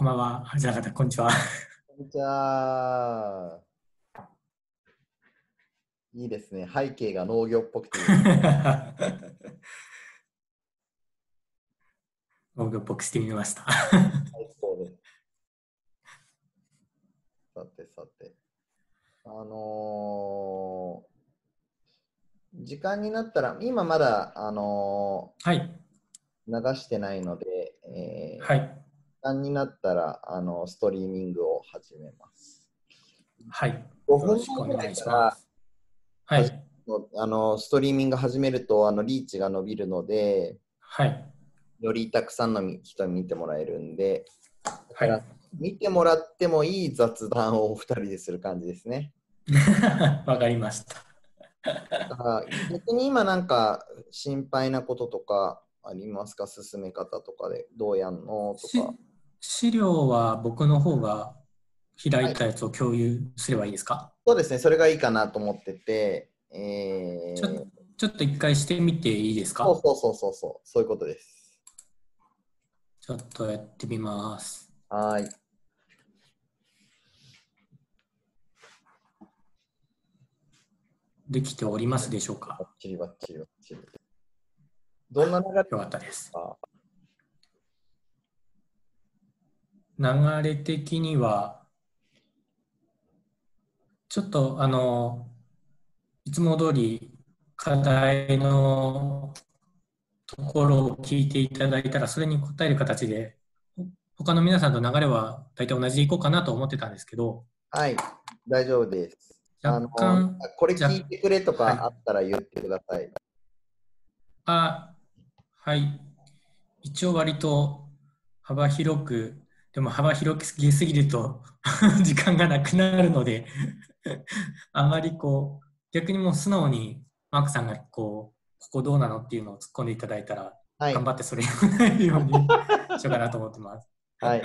こんばんは。じゃなかった。こんにちは。こんにちは。いいですね。背景が農業っぽくていい。農業っぽくしてみました。最高です。さてさて。あのー時間になったら、今まだ、あのはい。ー流してないので、えーはい。時間になったら、あのストリーミングを始めます。はい。5よ分ろしくお願前ぐらいかいします。はい。らあのストリーミング始めるとあのリーチが伸びるので、はい。よりたくさんの人に見てもらえるんで、はい。見てもらってもいい雑談をお二人でする感じですね。わかりました。だから逆に今なんか心配なこととかありますか？進め方とかでどうやんの？としか。資料は僕の方が開いたやつを共有すればいいですか、そうですね、それがいいかなと思ってて、えーちょちょっと一回してみていいですか？そうそうそうそうそう、そういうことです。ちょっとやってみます。はーい。できておりますでしょうか？どんな流れよかったです。か流れ的には、ちょっとあの、いつも通り課題のところを聞いていただいたら、それに答える形で、ほ他の皆さんと流れは大体同じでいこうかなと思ってたんですけど、はい、大丈夫です。若干、これ聞いてくれとはいかあったら言ってください。あ、はい。一応割と幅広く、でも幅広すぎすぎると 時間がなくなるので あまりこう、逆にもう素直にマークさんがこう、ここどうなのっていうのを突っ込んでいただいたら、はい。頑張ってそれに答えるように しようかなと思ってます。はい。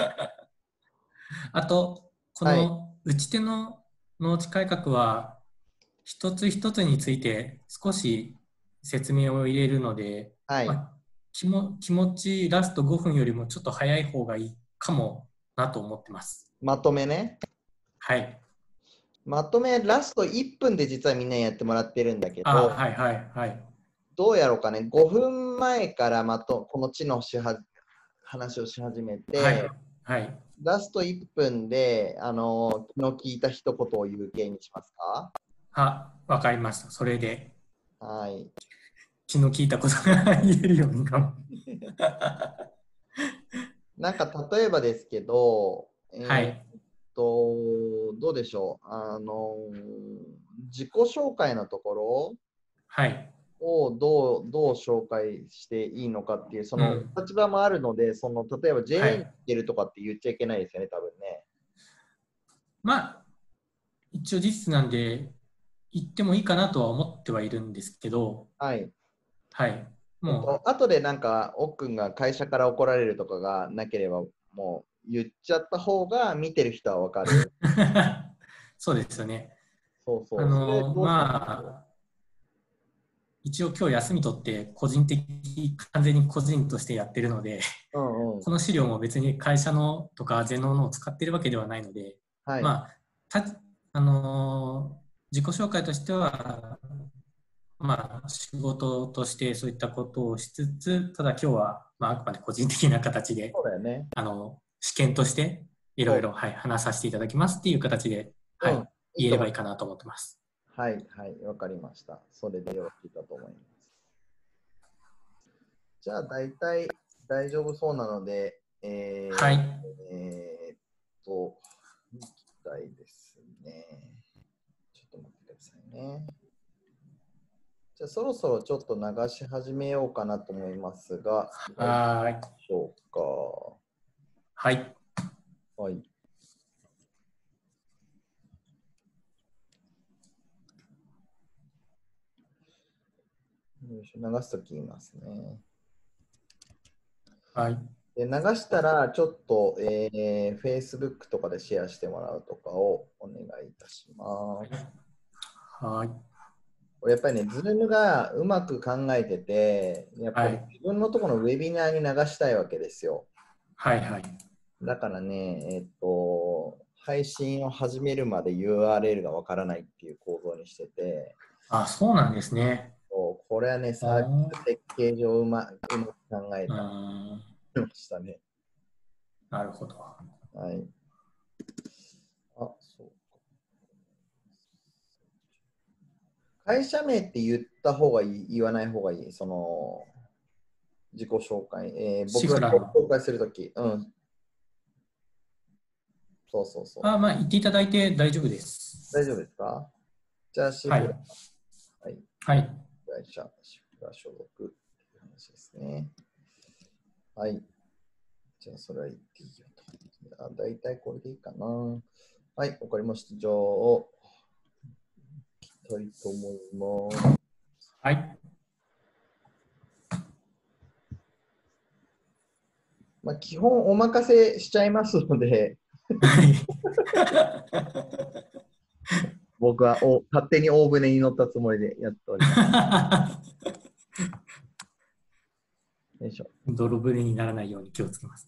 あと、こはいの打ち手の農地改革は、一つ一つについて少し説明を入れるので、はいま。あ気も気持ちラスト5分よりもちょっと早い方がいいかもなと思ってます。まとめね。はい。まとめ、ラスト1分で実はみんなにやってもらってるんだけど、あはいはいはい。どうやろうかね、5分前からまとこの知のしは話をし始めて、はい。はい。ラスト1分で、あの、昨日聞いた一言を言う系にしますか？あ、わかりました。それで、はい。昨日聞いたことが言えるように頑 なんか例えばですけど、えーはい。と、どうでしょう、あの、自己紹介のところはい。をどうどう紹介していいのかっていう、そのうん立場もあるので、その例えばは JA いに行ってるとかって言っちゃいけないですよね、多分ね。まあ、一応事実なんで、言ってもいいかなとは思ってはいるんですけど、はい。はい。もあとでなんか、奥君が会社から怒られるとかがなければ、もう言っちゃった方が見てる人はわかる。う、そうですよね。そうそう。あのまあ、一応今日休み取って、個人的、完全に個人としてやってるので、うんうん。この資料も別に会社のとかゼノのを使ってるわけではないので、はい。まあ、たあのー自己紹介としては、まあ、仕事としてそういったことをしつつ、ただ今日は、まあ、あくまで個人的な形で、そうだよね。あの、試験として、いろいろ、はい、話させていただきますっていう形で、はい、うん言えればいいかなと思ってます。はい、はい、わかりました。それでよろしいかと思います。じゃあ、大体大丈夫そうなので、えー、はい。えーっと、行きたいですね。ちょっと待ってくださいね。じゃあ、そろそろちょっと流し始めようかなと思いますが、はーい。しょはい。うか？はい。よいしょ流すとき言いますね。はい。で流したら、ちょっと、えー、Facebook とかでシェアしてもらうとかをお願いいたします。はい。これやっぱりね、Zoom がうまく考えてて、やっぱりはい自分のところのウェビナーに流したいわけですよ。はい。はい。だからね、えっと、配信を始めるまで URL がわからないっていう構造にしてて、あ、そうなんですね。これはね、サービス設計上うまうまく考えうたん。ま したね。なるほど。はい。あ、そうか。会社名って言った方がいい、言わない方がいい、その、自己紹介。えー、僕がシフラの紹介するとき。うん。そうそうそう。あ、まあ、言っていただいて大丈夫です。大丈夫ですか？じゃあ、シフラ、はいはい、はい。会社、シフラ所属っていう話ですね。はい。じゃあ、それは言っていいよと。大体これでいいかな。はい、わかりました。じゃあ、たいと思います。はい。まあ、基本お任せしちゃいますので、僕はお勝手に大船に乗ったつもりでやっております。よいしょ。泥船にならないように気をつけます。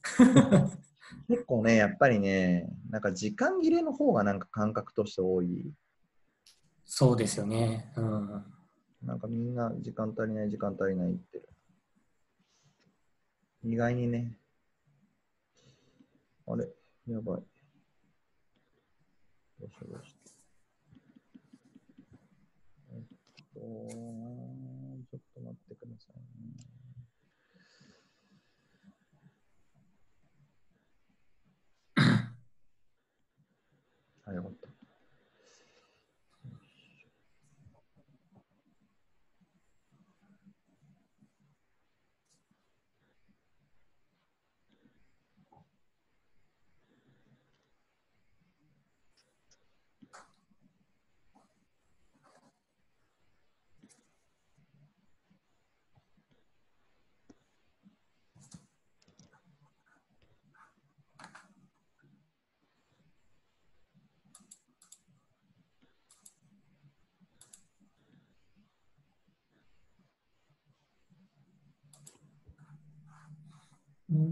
結構ね、やっぱりね、なんか時間切れの方がなんか感覚として多い。そうですよね。うん。なんかみんな時間足りない、時間足りない言ってる。意外にね。あれ？やばい。どうしようどうしよう。えっと、ちょっと待ってくださいこ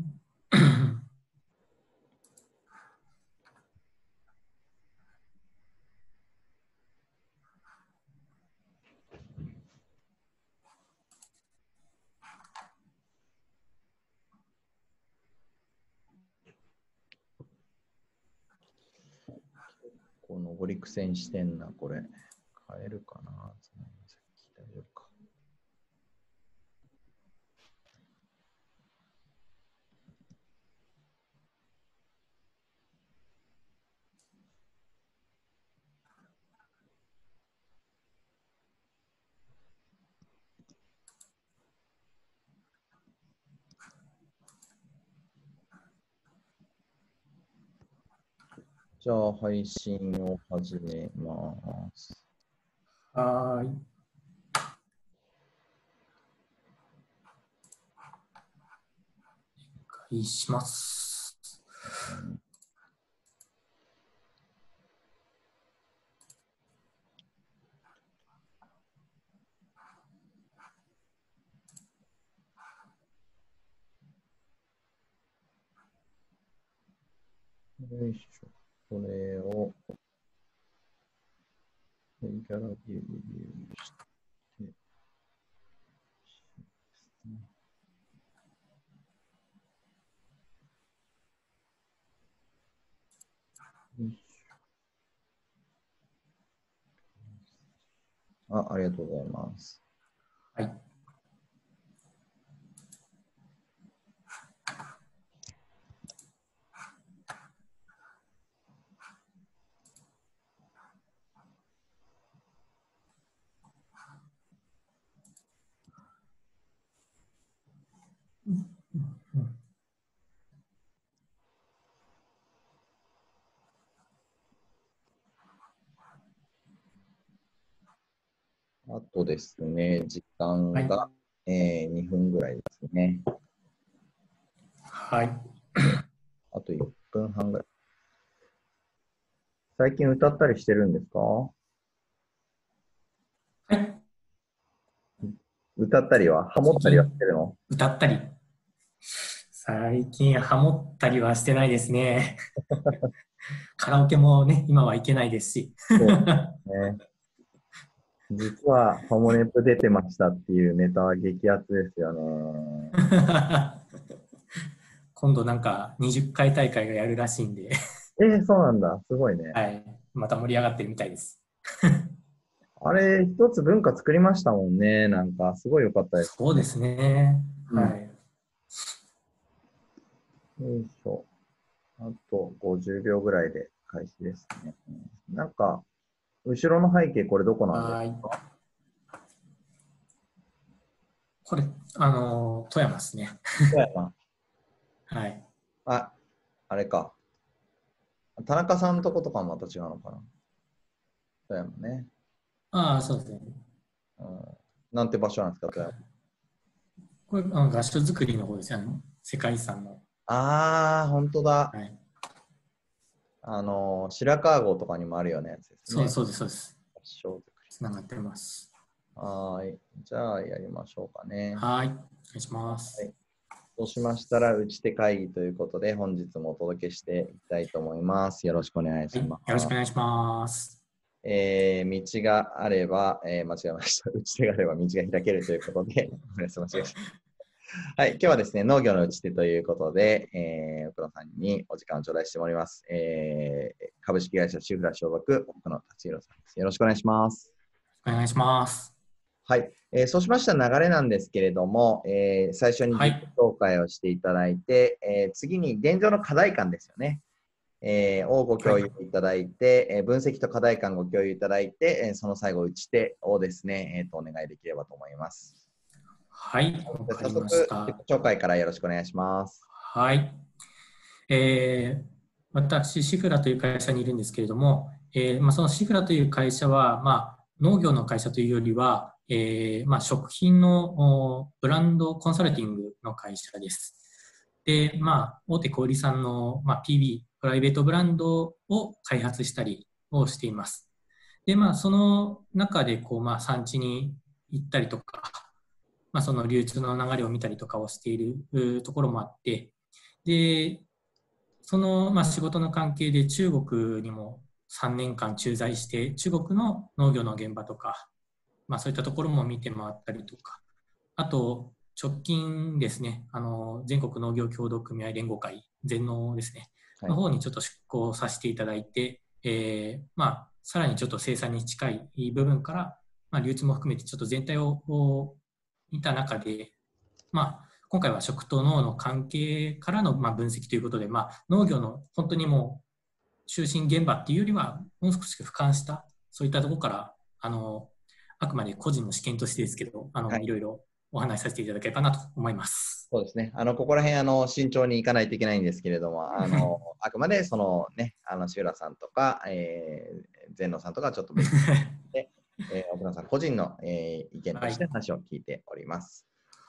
のゴリ苦戦してんな、これ。変えるかな大丈夫か。じゃあ、配信を始めます。はーい。お願いします。よいしょ。これを、ギャラリーリビューして、あ、ありがとうございます。はい。あとですね、時間が、はえー2分ぐらいですね。はい。あと1分半ぐらい。最近歌ったりしてるんですか？はい。歌ったりは？ハモったりはしてるの？歌ったり。最近ハモったりはしてないですね。カラオケもね、今は行けないですし。そうね。実は、ハモネプ出てましたっていうネタは激アツですよね。今度なんか20回大会がやるらしいんで、えー、そうなんだ。すごいね。はい、また盛り上がってるみたいです。あれ、一つ文化作りましたもんね。なんか、すごい良かったです。そうですね。うんはい。よいしょ。あと50秒ぐらいで開始ですね。なんか、後ろの背景、これどこなんはいですか？これ、あのー富山ですね。富山 はい。あ、あれか。田中さんのとことかもまた違うのかな？富山ね。ああ、そうですね。うん、なんて場所なんですか、富山？これ、あの合掌造りの方ですよ、あの世界遺産の。あー、本当だ。はい。あの、白川郷とかにもあるようなやつですね。そうそうです、そうです。つながってます。はーい。じゃあ、やりましょうかね。はい。お願いします。はいそうしましたら、打ち手会議ということで、本日もお届けしていきたいと思います。よろしくお願いしはいます。よろしくお願いします。えー道があれば、えー間違えました。打ち手があれば道が開けるということで、ごめんなさい、間違えました。はい、今日はですね、農業の打ち手ということで、えー、奥野さんにお時間を頂戴しております。えー株式会社シュフラ所属、奥野達弘さんです。よろしくお願いします。お願いします。はい、えーそうしました流れなんですけれども、えー最初に自はい己紹介をしていただいて、えー次に現状の課題感ですよね。えーをご共有いただいて、えー分析と課題感ご共有いただいて、えーその最後、打ち手をですね、えーとお願いできればと思います。はい。でわかりました紹介からよろしくお願いします。はい。えー私、シフラという会社にいるんですけれども、えーまあ、そのシフラという会社は、まあ、農業の会社というよりは、えーまあ、食品のおブランドコンサルティングの会社です。で、まあ、大手小売さんの、まあ、PB、プライベートブランドを開発したりをしています。で、まあ、その中で、こう、まあ、産地に行ったりとか、まあ、その流通の流れを見たりとかをしているところもあって、で、その、まあ、仕事の関係で中国にも3年間駐在して、中国の農業の現場とか、まあ、そういったところも見て回ったりとか、あと、直近ですね、あの全国農業協同組合連合会、全農ですね、はい。の方にちょっと出向させていただいて、えーまあ、さらにちょっと生産に近い部分から、まあ、流通も含めてちょっと全体を見た中で、まあ、今回は食と農の関係からのまあ分析ということで、まあ、農業の本当にもう中心現場っていうよりは、もう少し俯瞰した、そういったところから、あのあくまで個人の試験としてですけど、あのはいいろいろお話しさせていただければなと思います。そうですね。あの、ここら辺、あの、慎重にいかないといけないんですけれども、あの、あくまで、そのね、あの、シュラさんとか、えー、全野さんとか、ちょっと別に、えー、奥野さん個人の、えー意見として話を聞いております。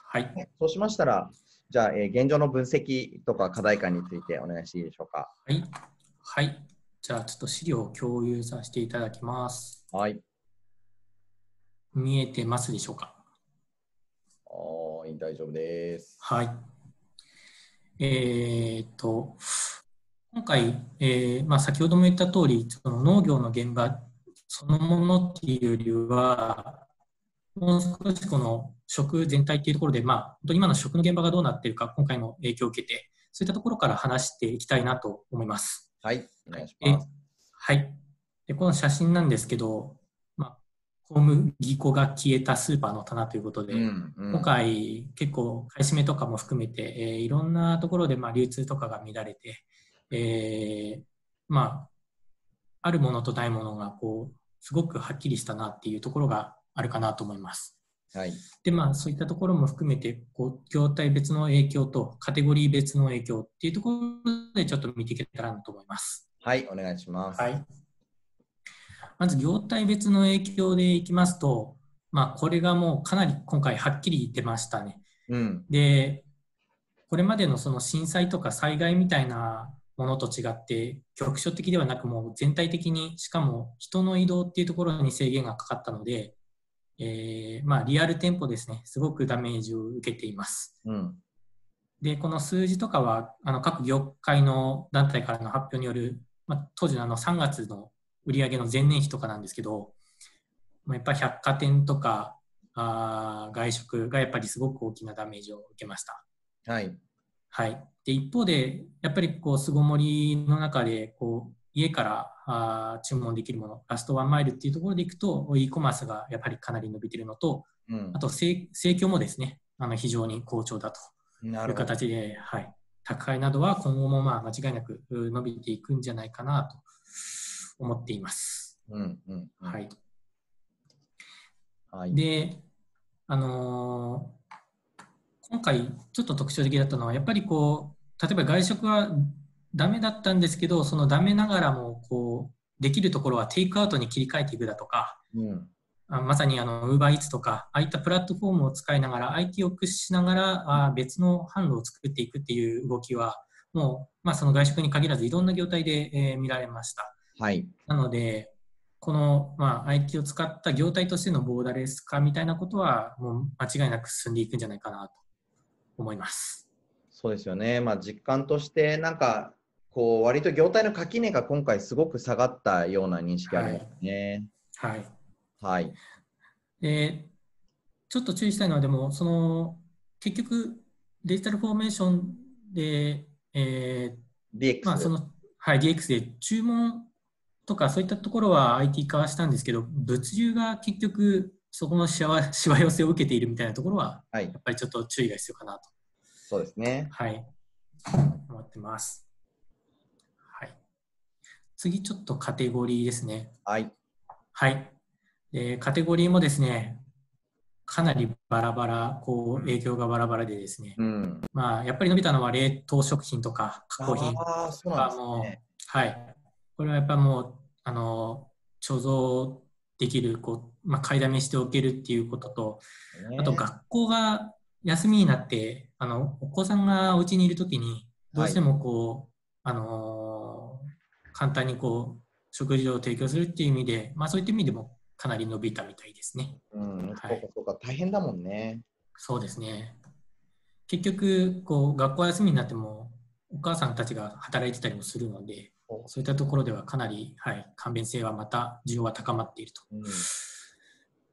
はい、そうしましたら、じゃあ、えー現状の分析とか課題感についてお願いしていいでしょうか？はい、はい。じゃあ、ちょっと資料を共有させていただきます。はい。見えてますでしょうか？おーい、大丈夫です。はい。えーっと、今回、えーまあ、先ほども言った通り、その農業の現場そのものっていうよりは、もう少しこの食全体っていうところで、まあ、本当に今の食の現場がどうなっているか、今回の影響を受けて、そういったところから話していきたいなと思います。はい、お願いしえます。はい。で、この写真なんですけど、まあ、小麦粉が消えたスーパーの棚ということで、うんうん今回結構買い占めとかも含めて、えーいろんなところでまあ流通とかが乱れて、えーまあ、あるものとないものがこうすごくはっきりしたなっていうところがあるかなと思います。はい、でまあそういったところも含めてこう業態別の影響とカテゴリー別の影響っていうところでちょっと見ていけたらなと思います。はい、お願いします。はい。まず業態別の影響でいきますと、まあ、これがもうかなり今回はっきり出ましたね。うん、で、これまでのその震災とか災害みたいなものと違って、局所的ではなく、もう全体的に、しかも人の移動っていうところに制限がかかったので、えーまあ、リアル店舗ですね、すごくダメージを受けています。うん、で、この数字とかはあの各業界の団体からの発表による、まあ、当時のあの3月の売上の前年比とかなんですけど、まあ、やっぱり百貨店とかあ外食がやっぱりすごく大きなダメージを受けました。はい。はい。で、一方で、やっぱりこう、巣ごもりの中で、こう、家からあ注文できるもの、ラストワンマイルっていうところでいくと、e コマースがやっぱりかなり伸びているのと、うん、あと盛況もですね、あの非常に好調だという形で、はい、宅配などは今後もまあ間違いなく伸びていくんじゃないかなと思っています。うんうん、はい、はい、で、あのー、今回ちょっと特徴的だったのは、やっぱりこう、例えば外食はダメだったんですけど、そのダメながらもこうできるところはテイクアウトに切り替えていくだとか、うん、あまさにあの UberEats とか、ああいったプラットフォームを使いながら、IT を駆使しながらあ別の販路を作っていくっていう動きは、もう、まあ、その外食に限らずいろんな業態で、えー、見られました。はい、なので、この、まあ、IT を使った業態としてのボーダレス化みたいなことは、もう間違いなく進んでいくんじゃないかなと思います。そうですよね、まあ、実感として、なんかこう割と業態の垣根が今回すごく下がったような認識あるんですね。はい。はい。で、ちょっと注意したいのは、でも、その、結局、デジタルフォーメーションで、えー、DX まあ、その、はい、DX で注文とかそういったところは IT 化したんですけど、物流が結局、そこのしわしわ寄せを受けているみたいなところは、はい、やっぱりちょっと注意が必要かなと。そうですね。はい。思ってます。次ちょっとカテゴリーですね。はい。はい。でカテゴリーもですね、かなりバラバラ、こう影響がバラバラでですね、うん、まあやっぱり伸びたのは冷凍食品とか加工品とかも、ね、はい。これはやっぱもう、あの、貯蔵できる、こう、まあ、買いだめしておけるっていうことと、あと学校が休みになって、あの、お子さんがお家にいるときに、どうしてもこう、はい、あの簡単にこう食事を提供するっていう意味で、まあ、そういった意味でもかなり伸びたみたいですね。うん、はい、そうかそうか大変だもんね。そうですね。結局こう学校休みになってもお母さんたちが働いてたりもするので、そういったところではかなり、はい、簡便性はまた需要は高まっていると。うん、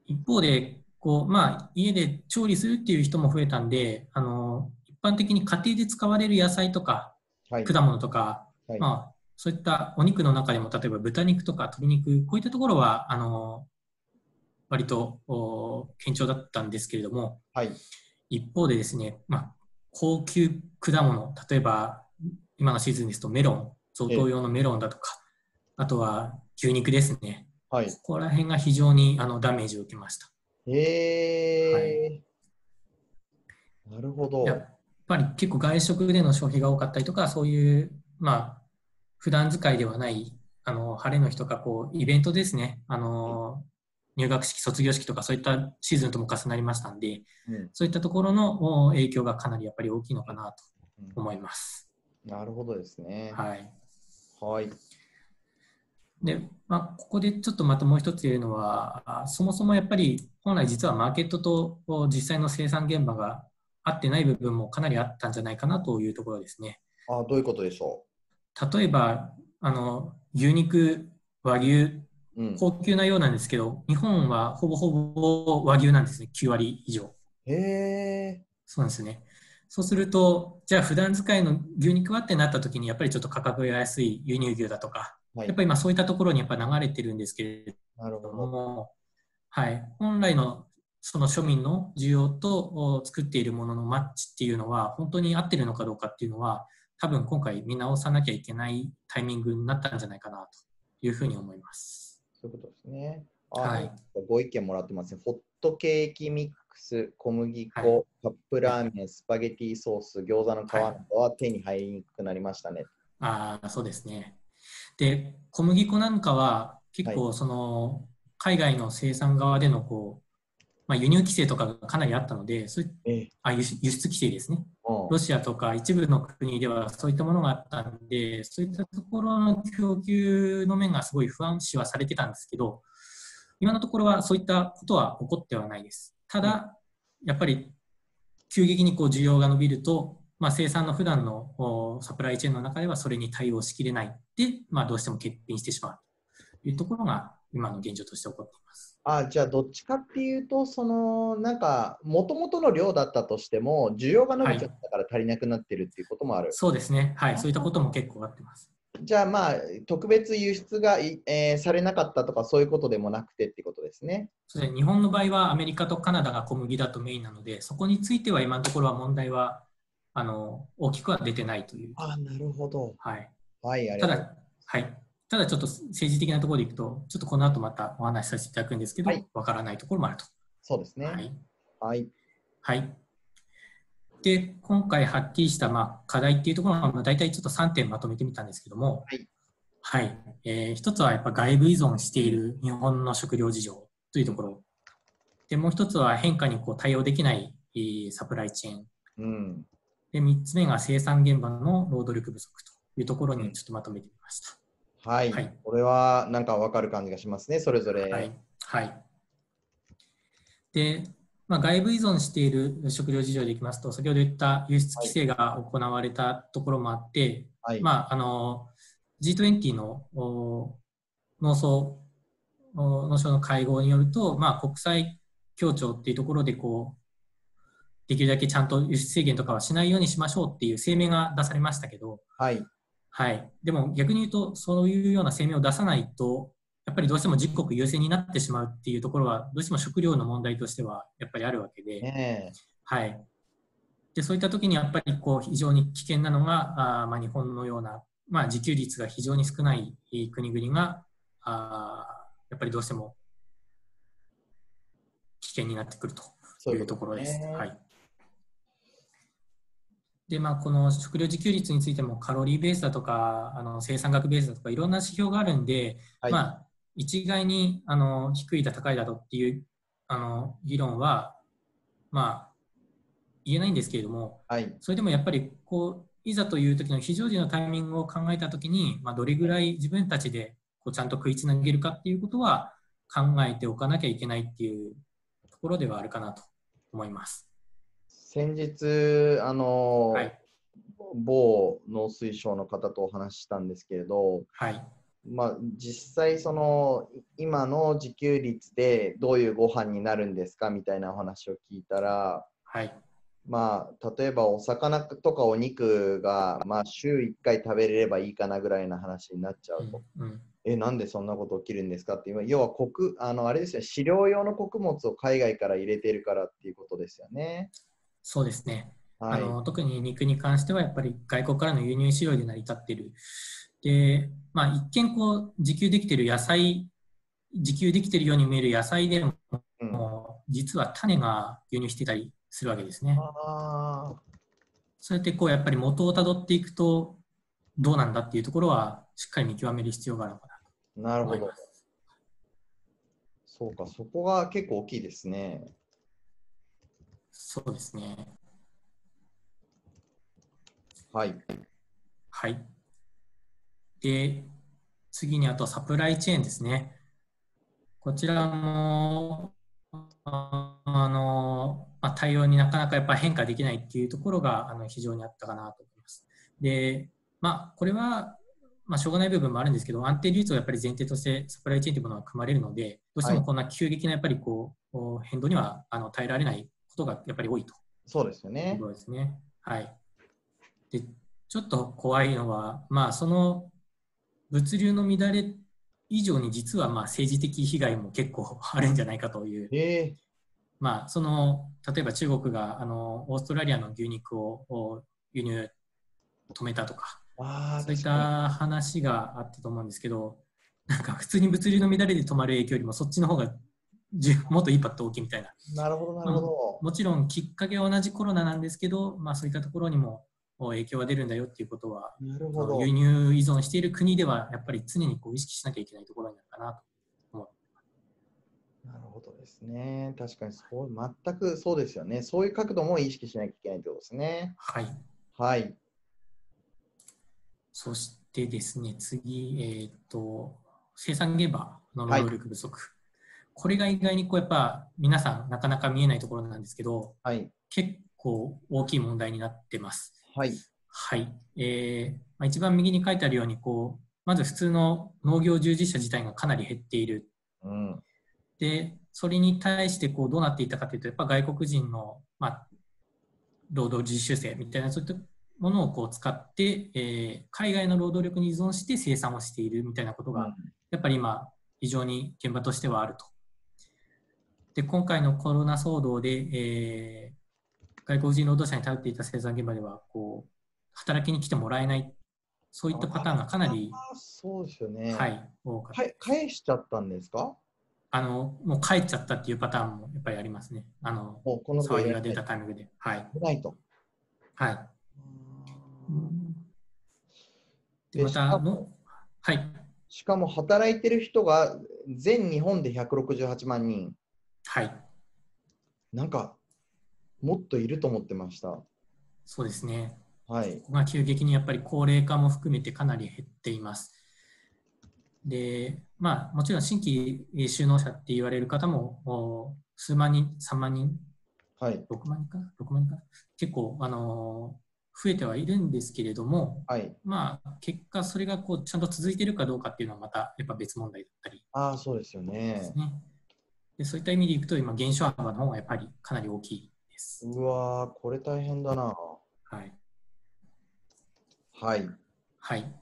一方でこう、まあ、家で調理するっていう人も増えたんであの一般的に家庭で使われる野菜とか、はい、果物とか、はい、まあ、そういったお肉の中でも、例えば豚肉とか鶏肉、こういったところは、あの、割と堅調だったんですけれども、はい、一方でですね、まあ、高級果物、例えば今のシーズンですとメロン、贈答用のメロンだとか、あとは牛肉ですね。はい、ここら辺が非常にあのダメージを受けました。へえー、はい、なるほど。やっぱり結構外食での消費が多かったりとか、そういう、まあ、普段使いではないあの晴れの日とかこうイベントですねあの入学式卒業式とかそういったシーズンとも重なりましたんで、うん、そういったところの影響がかなりやっぱり大きいのかなと思います。うん、なるほどですね。はい。はい。で、まあ、ここでちょっとまたもう一つ言えるのは、そもそもやっぱり本来実はマーケットと実際の生産現場が合ってない部分もかなりあったんじゃないかなというところですね。あどういうことでしょう？例えばあの牛肉和牛高級なようなんですけど、うん、日本はほぼほぼ和牛なんですね。9割以上。へえそうなんですね。そうするとじゃあ普段使いの牛肉はってなった時にやっぱりちょっと価格が安い輸入牛だとか、はい、やっぱりまあそういったところにやっぱ流れてるんですけれどもはい、本来のその庶民の需要と作っているもののマッチっていうのは本当に合ってるのかどうかっていうのは多分今回見直さなきゃいけないタイミングになったんじゃないかなというふうに思います。そういうことですね。はい、ご意見もらってますね。ホットケーキミックス、小麦粉、はい、カップラーメン、スパゲティソース、餃子の皮などは手に入りにくくなりましたね。はい、ああ、そうですね。で、小麦粉なんかは結構その、海外の生産側でのこう、まあ、輸入規制とかがかなりあったので、そういあ輸出規制ですね。ロシアとか一部の国ではそういったものがあったんで、そういったところの供給の面がすごい不安視はされてたんですけど、今のところはそういったことは起こってはないです。ただ、やっぱり急激にこう需要が伸びると、まあ、生産の普段のおサプライチェーンの中ではそれに対応しきれないで、まあ、どうしても欠品してしまうというところが今の現状として起こっています。あじゃあどっちかっていうと、そのなんか、もともとの量だったとしても、需要が伸びちゃったから足りなくなってるっていうこともある。そうですね。はい。そういったことも結構あってます。じゃあまあ、特別輸出がい、えーされなかったとか、そういうことでもなくてってことですね。それで日本の場合はアメリカとカナダが小麦だとメインなので、そこについては今のところは問題はあの大きくは出てないという。あなるほど。はい。はい、ただ、はい。ただちょっと政治的なところでいくと、ちょっとこの後またお話しさせていただくんですけど、わ、はいからないところもあると。そうですね。はい。はい。はい。で、今回はっきりした、まあ、課題っていうところは、まあ、大体ちょっと3点まとめてみたんですけども、はい。はい。えー一つはやっぱ外部依存している日本の食料事情というところ。で、もう一つは変化にこう対応できないえーサプライチェーン。うん。で、三つ目が生産現場の労働力不足というところにちょっとまとめてみました。はい。はいこれはなんかわかる感じがしますね、それぞれ。はい。はい。で、まあ、外部依存している食料事情でいきますと、先ほど言った輸出規制が行われたところもあって、はい。まあ、あの G20 のお農村お農省の会合によると、まあ、国際協調っていうところでこうできるだけちゃんと輸出制限とかはしないようにしましょうっていう声明が出されましたけど、はい。はい、でも逆に言うとそういうような声明を出さないとやっぱりどうしても自国優先になってしまうっていうところはどうしても食料の問題としてはやっぱりあるわけで、ねはい、でそういった時にやっぱりこう非常に危険なのがあー、まあ、日本のような、まあ、自給率が非常に少ないえー国々があーやっぱりどうしても危険になってくるというところです。ね。はいでまあ、この食料自給率についてもカロリーベースだとかあの生産額ベースだとかいろんな指標があるんで、はいまあ、一概にあの低いだ高いだとっていうあの議論は、まあ、言えないんですけれどもはい。それでもやっぱりこういざという時の非常時のタイミングを考えた時に、まあ、どれぐらい自分たちでこうちゃんと食いつなげるかっていうことは考えておかなきゃいけないっていうところではあるかなと思います。先日、あのーはい、某農水省の方とお話ししたんですけれど、はい、まあ、実際そのい今の自給率でどういうご飯になるんですかみたいなお話を聞いたら、はい、まあ、例えばお魚とかお肉が、まあ、週1回食べれればいいかなぐらいな話になっちゃうと、うんうん。えなんでそんなこと起きるんですかって。いう要は穀あのあれですよ。飼料用の穀物を海外から入れてるからっていうことですよね。そうですね、はい、あの特に肉に関してはやっぱり外国からの輸入飼料で成り立っている。で、まあ、一見こう自給できている野菜、自給できているように見える野菜でも、うん、実は種が輸入してたりするわけですね。あそうやってこうやっぱり元をたどっていくとどうなんだっていうところはしっかり見極める必要があるのかなーなるほど。そうか、そこが結構大きいですね。そうですね。はい。はい。で、次にあとサプライチェーンですね。こちらも、ああの、まあ、対応になかなかやっぱ変化できないっていうところがあの非常にあったかなと思います。で、まあ、これは、まあ、しょうがない部分もあるんですけど、安定流通をやっぱり前提としてサプライチェーンというものは組まれるので、どうしてもこんな急激なやっぱりこう変動にはあの耐えられないことがやっぱり多いとそうですよとねこ。ろですね。はい。で、ちょっと怖いのは、まあ、その物流の乱れ以上に実はまあ政治的被害も結構あるんじゃないかという、えまあ、その例えば中国があのオーストラリアの牛肉をを輸入止めたとか、ー、ああ、そういった話があったと思うんですけど、なんか普通に物流の乱れで止まる影響よりもそっちの方が もっとインパクト大きいみたいな。になるほど、なるほど。もちろんきっかけは同じコロナなんですけど、まあ、そういったところにもお影響が出るんだよっていうことは、なるほど。輸入依存している国ではやっぱり常にこう意識しなきゃいけないところになるかなと。なるほどですね。確かにそう、全くそうですよね。そういう角度も意識しなきゃいけないってことですね。はい。はい。そしてですね、次、えーっと、生産現場の労働力不足。これが意外にこうやっぱ皆さんなかなか見えないところなんですけど、はい。結構大きい問題になってます。はい。はい。えーまあ、一番右に書いてあるように、こう、まず普通の農業従事者自体がかなり減っている。うん。で、それに対してこうどうなっていたかというと、やっぱ外国人の、まあ、労働実習生みたいな、そういったものをこう使って、えー海外の労働力に依存して生産をしているみたいなことが、やっぱり今、非常に現場としてはあると。で、今回のコロナ騒動で、えー外国人労働者に頼っていた生産現場では、こう、働きに来てもらえない、そういったパターンがかなり、そうですよね。はい、多かった。か返しちゃったんですか？あの、もう帰っちゃったっていうパターンもやっぱりありますね。あの、この子騒ぎが出たタイミングで。はい。ないと。はい。で、でまたの、はい。しかも働いてる人が全日本で168万人。はい。なんか、もっといると思ってました。そうですね。はい。まあ、急激にやっぱり高齢化も含めてかなり減っています。で、まあ、もちろん新規就農者って言われる方もお数万人、3万人、はい。6万人かな、6万人かな、結構、あのー増えてはいるんですけれども、はい。まあ、結果、それがこうちゃんと続いているかどうかっていうのはまたやっぱ別問題だったりああ、そうですよでねす。ね。でそういった意味でいくと、今、減少幅の方がやっぱりかなり大きいです。うわー、これ大変だな。はい。はい。はい。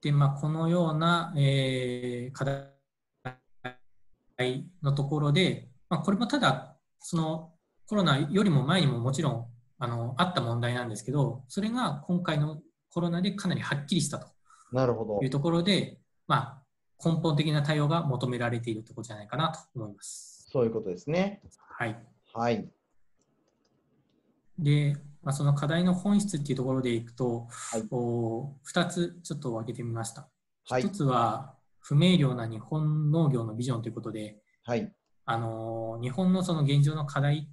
で、まあ、このような、えー課題のところで、まあ、これもただ、そのコロナよりも前にももちろんあのあった問題なんですけど、それが今回のコロナでかなりはっきりしたとなるほどいう。ところで、まあ、根本的な対応が求められているところじゃないかなと思います。そういうことですね。はい。はい。で、まあ、その課題の本質っていうところでいくと、はいお2つちょっと分けてみました。はい1つは不明瞭な日本農業のビジョンということで、はい。あの日本のその現状の課題、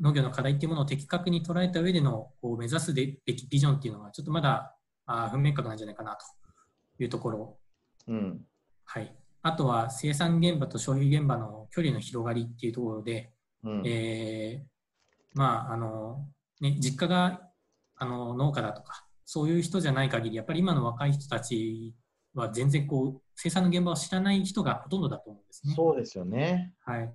農業の課題っていうものを的確に捉えた上でのこう目指すべきビジョンっていうのがちょっとまだあ不明確なんじゃないかなというところ、うん。はい、あとは生産現場と消費現場の距離の広がりっていうところで、うん。えーまああのね、実家があの農家だとかそういう人じゃない限りやっぱり今の若い人たちは全然こう生産の現場を知らない人がほとんどだと思うんですね。そうですよね。はい、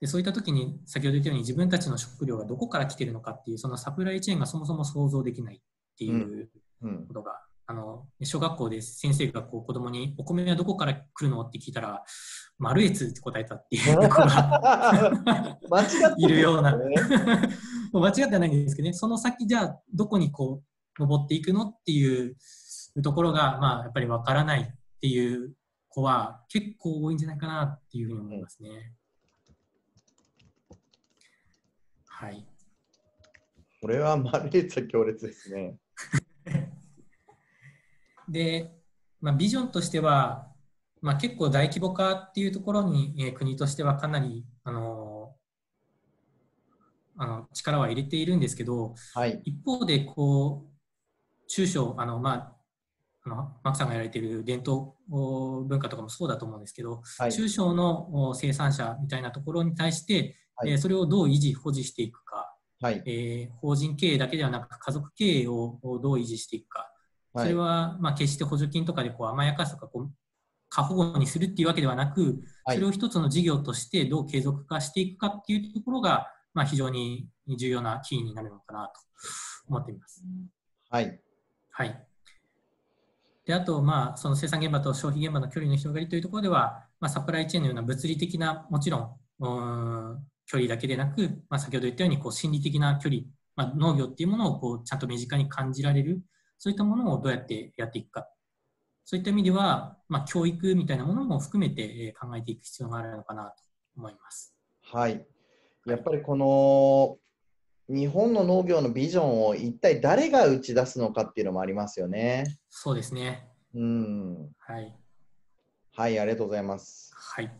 でそういった時に先ほど言ったように自分たちの食料がどこから来てるのかっていうそのサプライチェーンがそもそも想像できないっていううんこ。とが、あの小学校で先生がこう子供にお米はどこから来るの？って聞いたらマルエツって答えたっていう子が 間違っているようなね。もう間違ってはないんですけどね、その先じゃあどこにこう登っていくのっていうところが、まあ、やっぱりわからないっていう子は結構多いんじゃないかなっていうふうに思いますね。はい。これはマルエツは強烈ですね。で、まあ、ビジョンとしては、まあ、結構大規模化っていうところに、えー国としてはかなり、あのあの力は入れているんですけど、はい。一方でこう中小あの、まあ、あのマックさんがやられている伝統お文化とかもそうだと思うんですけど、はい。中小のお生産者みたいなところに対して、はいえーそれをどう維持保持していくか、はい。えー法人経営だけではなく家族経営をおどう維持していくかそれはまあ決して補助金とかでこう甘やかすとかこう過保護にするっていうわけではなく、はいそれを一つの事業としてどう継続化していくかっていうところが、まあ、非常に重要なキーになるのかなと思っています。はい。はい。で、あと、まあ、その生産現場と消費現場の距離の広がりというところでは、まあ、サプライチェーンのような物理的な、もちろん距離だけでなく、まあ、先ほど言ったように、こう、心理的な距離、まあ、農業っていうものを、こう、ちゃんと身近に感じられる、そういったものをどうやってやっていくか。そういった意味では、まあ、教育みたいなものも含めてえー考えていく必要があるのかなと思います。はい。やっぱりこの日本の農業のビジョンを一体誰が打ち出すのかっていうのもありますよね。そうですね。うん。はい。はい、ありがとうございます。はい。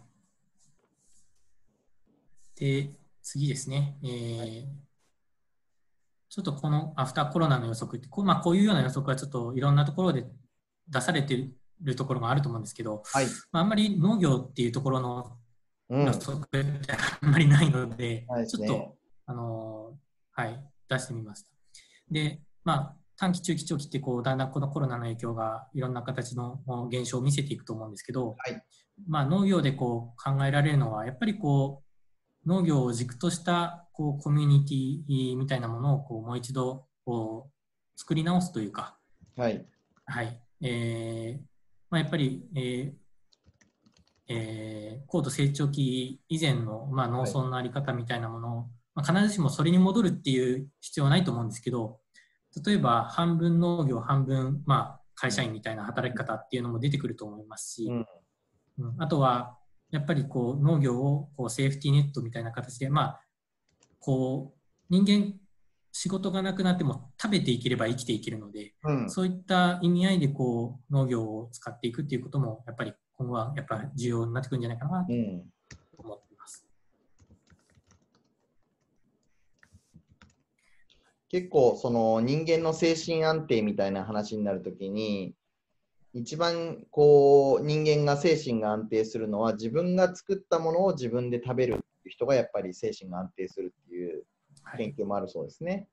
で、次ですね。えーちょっとこのアフターコロナの予測ってこう,、まあ、こういうような予測はちょっといろんなところで出されているところもあると思うんですけど、はい。まあ、あんまり農業っていうところのうん予。測ってあんまりないので、ないですねちょっとあのはい、出してみました。で、まあ、短期、中期、長期ってこうだんだんこのコロナの影響がいろんな形の現象を見せていくと思うんですけど、はいまあ、農業でこう考えられるのはやっぱりこう農業を軸としたこうコミュニティみたいなものをこうもう一度こう作り直すというか、はい。はい。えーまあ、やっぱり、えーえー高度成長期以前の、まあ、農村のあり方みたいなものを、まあ、必ずしもそれに戻るっていう必要はないと思うんですけど例えば半分農業半分、まあ、会社員みたいな働き方っていうのも出てくると思いますし、うん。うん。あとはやっぱりこう農業をこうセーフティーネットみたいな形で、まあ、こう人間仕事がなくなっても食べていければ生きていけるので、うん。そういった意味合いでこう農業を使っていくっていうこともやっぱり今後はやっぱ重要になってくるんじゃないかなとうん。思っています。結構その人間の精神安定みたいな話になるときに一番こう人間が精神が安定するのは自分が作ったものを自分で食べるっていう人がやっぱり精神が安定するっていうはい、研究もあるそうですね。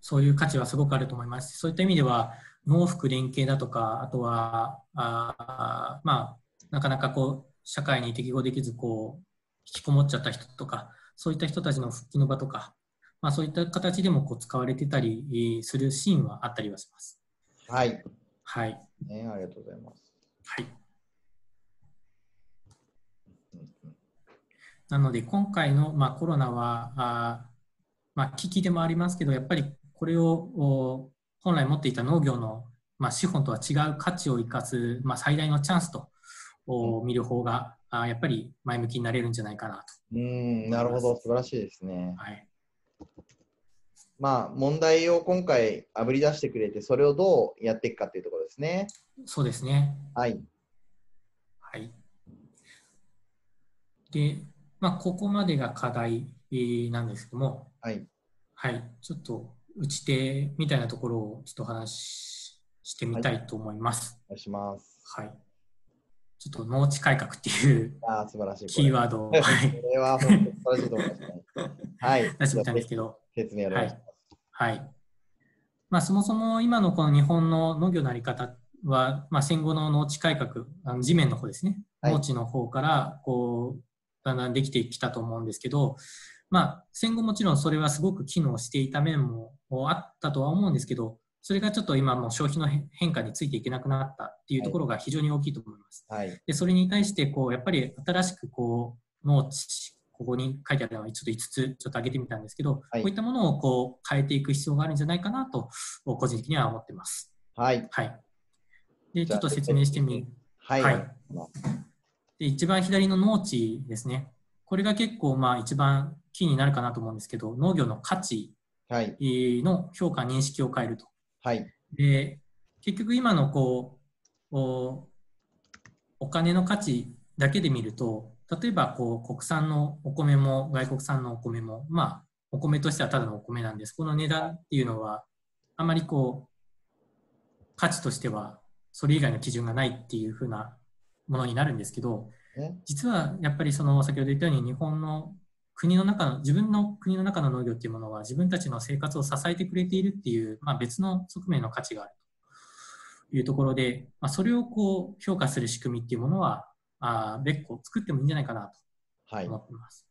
そういう価値はすごくあると思います。そういった意味では農福連携だとかあとはあーまあなかなかこう社会に適合できずこう引きこもっちゃった人とかそういった人たちの復帰の場とか、まあ、そういった形でもこう使われてたりえーするシーンはあったりはします。はい。はい、ね、ありがとうございます。はいなので今回の、まあ、コロナはあー、まあ、危機でもありますけどやっぱりこれをお本来持っていた農業の、まあ、資本とは違う価値を生かす、まあ、最大のチャンスとお見る方があーやっぱり前向きになれるんじゃないかなと。うん、なるほど、素晴らしいですね。はいまあ、問題を今回あぶり出してくれて、それをどうやっていくかっていうところですね。そうですね。はい。はい。で、まあ、ここまでが課題えーなんですけども、はい。はい、ちょっと打ち手みたいなところをちょっとお話ししてみたいと思います。お願いします。はい。ちょっと農地改革っていうああ、素晴らしい。キーワードを、はい、これは本当に素晴らしいと思いますね。はい。出してみたんですけど、説明お願いします。はい。まあ、そもそも今のこの日本の農業のあり方は、まあ、戦後の農地改革、あの地面の方ですね、はい農地の方からこうだんだんできてきたと思うんですけど、まあ、戦後もちろんそれはすごく機能していた面もあったとは思うんですけど、それがちょっと今もう消費の変変化についていけなくなったっていうところが非常に大きいと思います。はい。でそれに対してこうやっぱり新しくこう農地ここに書いてあるのはちょっと5つちょっと挙げてみたんですけど、はいこういったものをこう変えていく必要があるんじゃないかなと個人的には思ってます。はい。はい。でちょっと説明してみはい。はいで一番左の農地ですね。これが結構まあ一番キーになるかなと思うんですけど、農業の価値はい。の評価認識を変えると。はい。で結局今のこうおお金の価値だけで見ると例えばこう国産のお米も外国産のお米もまあお米としてはただのお米なんです。この値段っていうのはあまりこう価値としてはそれ以外の基準がないっていう風なものになるんですけどね実はやっぱりその先ほど言ったように日本の国の中の自分の国の中の農業っていうものは自分たちの生活を支えてくれているっていう、まあ、別の側面の価値があるというところで、まあ、それをこう評価する仕組みっていうものはあ別個作ってもいいんじゃないかなはいと。思っています。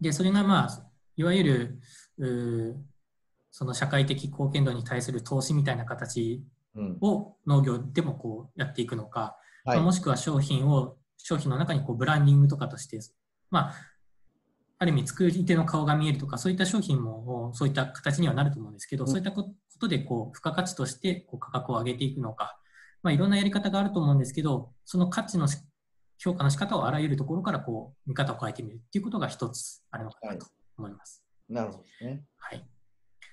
でそれがまあいわゆるその社会的貢献度に対する投資みたいな形うん。を農業でもこうやっていくのか、はいまあ。もしくは商品を商品の中にこうブランディングとかとして、まあ、ある意味作り手の顔が見えるとかそういった商品もそういった形にはなると思うんですけど、うんそういったことでこう付加価値としてこう価格を上げていくのか、まあ、いろんなやり方があると思うんですけどその価値のし評価の仕方をあらゆるところからこう見方を変えてみるっていうことが一つあるのかなと思います。なるほどですね。はい、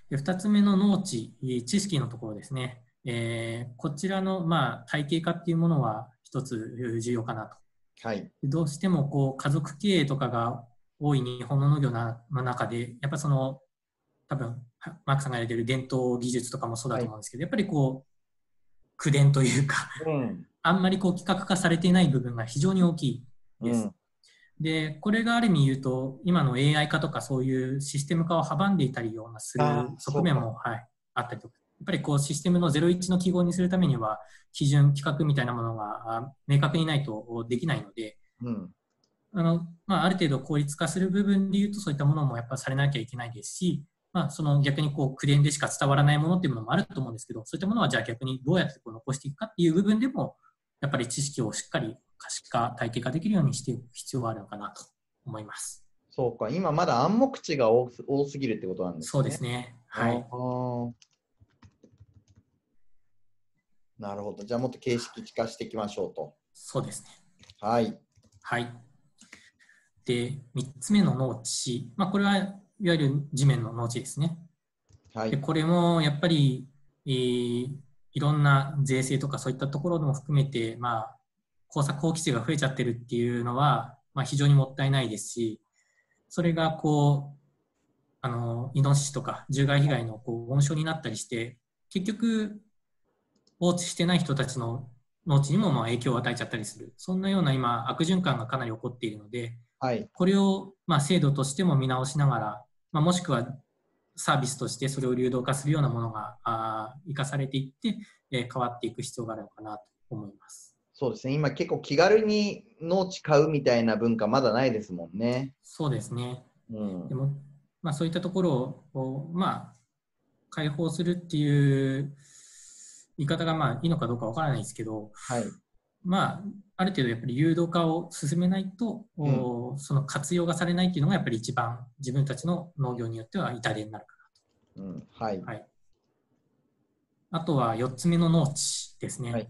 で2つ目の農地、知識のところですね。えーこちらの、まあ、体系化っていうものは一つ重要かなと。はい。どうしてもこう家族経営とかが多い日本の農業なの中で、やっぱその、多分はマークさんがやれてる伝統技術とかもそうだと思うんですけど、やっぱりこう、口伝というか、うん。あんまりこう企画化されていない部分が非常に大きいです。うん。で、これがある意味言うと、今の AI 化とかそういうシステム化を阻んでいたりようなする側面も、はい、あったりとか、やっぱりこうシステムの01の記号にするためには、基準、規格みたいなものがあ明確にないとできないので、うん。あのまあ、ある程度効率化する部分でいうと、そういったものもやっぱされなきゃいけないですし、まあ、その逆にこう口伝でしか伝わらないものっていうものもあると思うんですけど、そういったものはじゃあ逆にどうやってこう残していくかっていう部分でも、やっぱり知識をしっかり可視化、体系化できるようにしていく必要があるのかなと思います。そうか、今まだ暗黙知が多すぎるってことなんですね。そうですね。はい。なるほど。じゃあもっと形式化していきましょうと。そうですね。はい。はい。で、3つ目の農地。まあ、これはいわゆる地面の農地ですね。ではい。これもやっぱり、えーいろんな税制とかそういったところも含めて、まあ、工作放棄地が増えちゃってるっていうのは、まあ、非常にもったいないですし、それがこう、あの、イノシシとか獣害被害のこう温床になったりして、結局、放置してない人たちの農地にもまあ影響を与えちゃったりする。そんなような今、悪循環がかなり起こっているので、はい。これをまあ制度としても見直しながら、まあ、もしくはサービスとしてそれを流動化するようなものが生かされていって、えー変わっていく必要があるのかなと思います。そうですね。今結構気軽に農地買うみたいな文化まだないですもんね。そうですね。うんで。も、まあ、そういったところをまあ、解放するっていう言い方がまあいいのかどうかわからないですけど、はい。まあ、ある程度やっぱり誘導化を進めないと、おその活用がされないっていうのがやっぱり一番自分たちの農業によっては痛手になるかうん。はい。な。はい。あとは4つ目の農地ですね。はい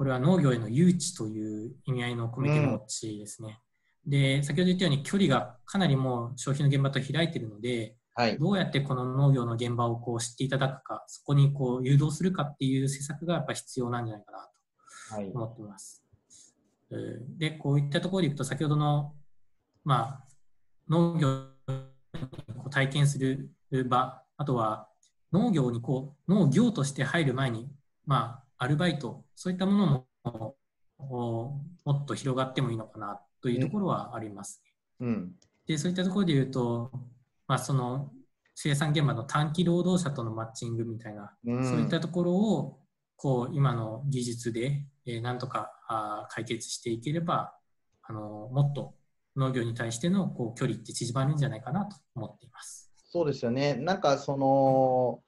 これは農業への誘致という意味合いの込めて農地ですね。で、先ほど言ったように距離がかなりもう消費の現場と開いているので、はい。どうやってこの農業の現場をこう知っていただくか、そこにこう誘導するかっていう施策がやっぱ必要なんじゃないかなとはい。思っています。えーで、こういったところでいくと、先ほどの、まあ、農業に体験する場、あとは農業にこう、農業として入る前に、まあ、アルバイト、そういったものもおもっと広がってもいいのかなというところはあります。うん。で、そういったところで言うと、まあ、その生産現場の短期労働者とのマッチングみたいな、うん、そういったところをこう今の技術で、えーなんとかあー解決していければあのもっと農業に対してのこう距離って縮まるんじゃないかなと思っています。そうですよね。なんかその、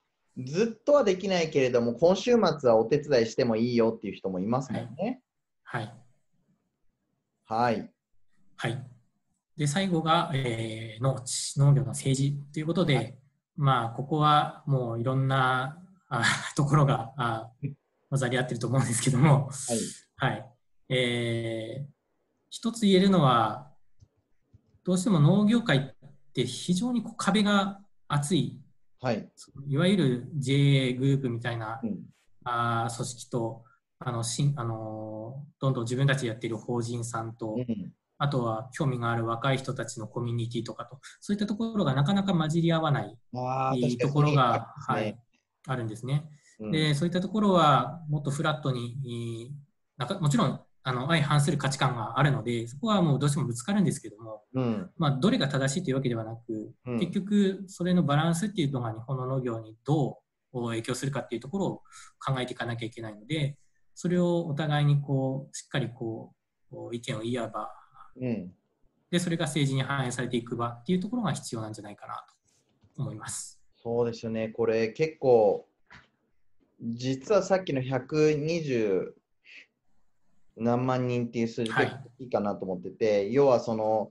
ずっとはできないけれども、今週末はお手伝いしてもいいよっていう人もいますもんね。はい、はい。はい、で最後が、えー農地農業の政治ということで、はいまあここはもういろんなあところがあ混ざり合ってると思うんですけども、はい。はい。えー一つ言えるのは、どうしても農業界って非常に壁が厚い、はい。いわゆる JA グループみたいなうん。あー組織と、あのしんあのーどんどん自分たちでやっている法人さんと、うん。あとは興味がある若い人たちのコミュニティとかと、そういったところがなかなか混じり合わないあいいところが、はいあるんですね。うんで、そういったところはもっとフラットに、なんかもちろんあの相反する価値観があるので、そこはもうどうしてもぶつかるんですけども、うん。まあ、どれが正しいというわけではなく、うん結局、それのバランスっていうのが日本の農業にどう影響するかっていうところを考えていかなきゃいけないので、それをお互いにこうしっかりこう意見を言い合う場うん。で、それが政治に反映されていく場っていうところが必要なんじゃないかなと思います。そうですよね。これ結構、実はさっきの120何万人っていう数字はいいいかなと思ってて、要はその、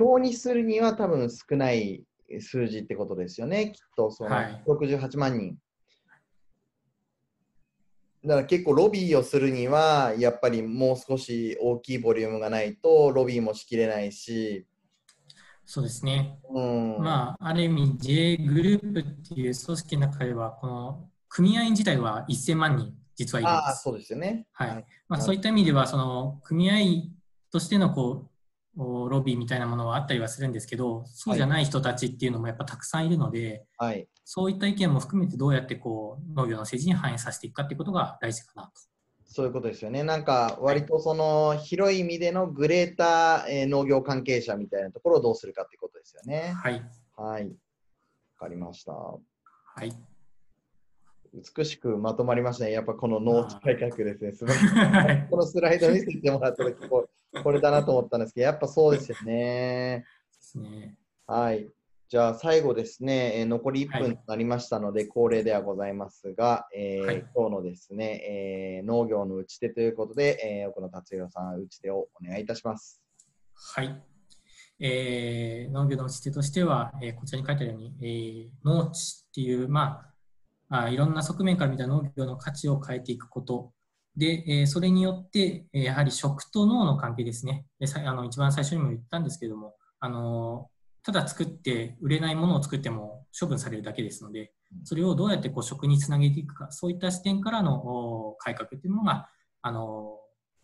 表にするには多分少ない数字ってことですよね。きっとそのはい68万人。だから結構ロビーをするには、やっぱりもう少し大きいボリュームがないとロビーもしきれないし、そうですね。うん、まあ、ある意味 J グループっていう組織の中では、この組合員自体は1000万人実はいるんです。そうですよね。はいまあ、はいそういった意味では、その組合としてのこうおロビーみたいなものはあったりはするんですけど、そうじゃない人たちっていうのもやっぱたくさんいるので、はい。そういった意見も含めてどうやってこう農業の政治に反映させていくかっていうことが大事かなとそういうことですよね。なんか、割とその広い意味でのグレーター、えー農業関係者みたいなところをどうするかっていうことですよね。はい。はい。わかりました。はい。美しくまとまりましたね。やっぱこの農地改革ですね。すごい。はいこのスライド見せてもらった時こうこれだなと思ったんですけど、やっぱそうですよね。ですね。はい。じゃあ最後ですね、えー残り1はい分となりましたので、恒例ではございますが、えーはい今日のですね、えー農業の打ち手ということで、えー奥野達弘さん、打ち手をお願いいたします。はい。えー農業の打ち手としては、えーこちらに書いてあるように、えー農地っていう、まあ、あいろんな側面から見た農業の価値を変えていくことで、えーそれによって、えーやはり食と農の関係ですね。でさあの一番最初にも言ったんですけども、あのただ作って売れないものを作っても処分されるだけですので、それをどうやってこう食につなげていくか、そういった視点からのお改革というのが、あの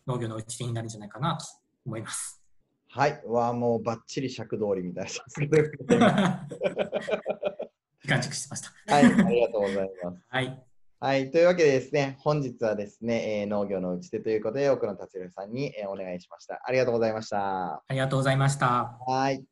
農業の打ち手になるんじゃないかなと思います。はい。わあ、もうバッチリ尺通りみたいな。時間チェックしてました。はい。ありがとうございます。はい。はい。というわけでですね、本日はですね、えー農業の打ち手ということで、奥野達弘さんに、えーお願いしました。ありがとうございました。ありがとうございました。はい。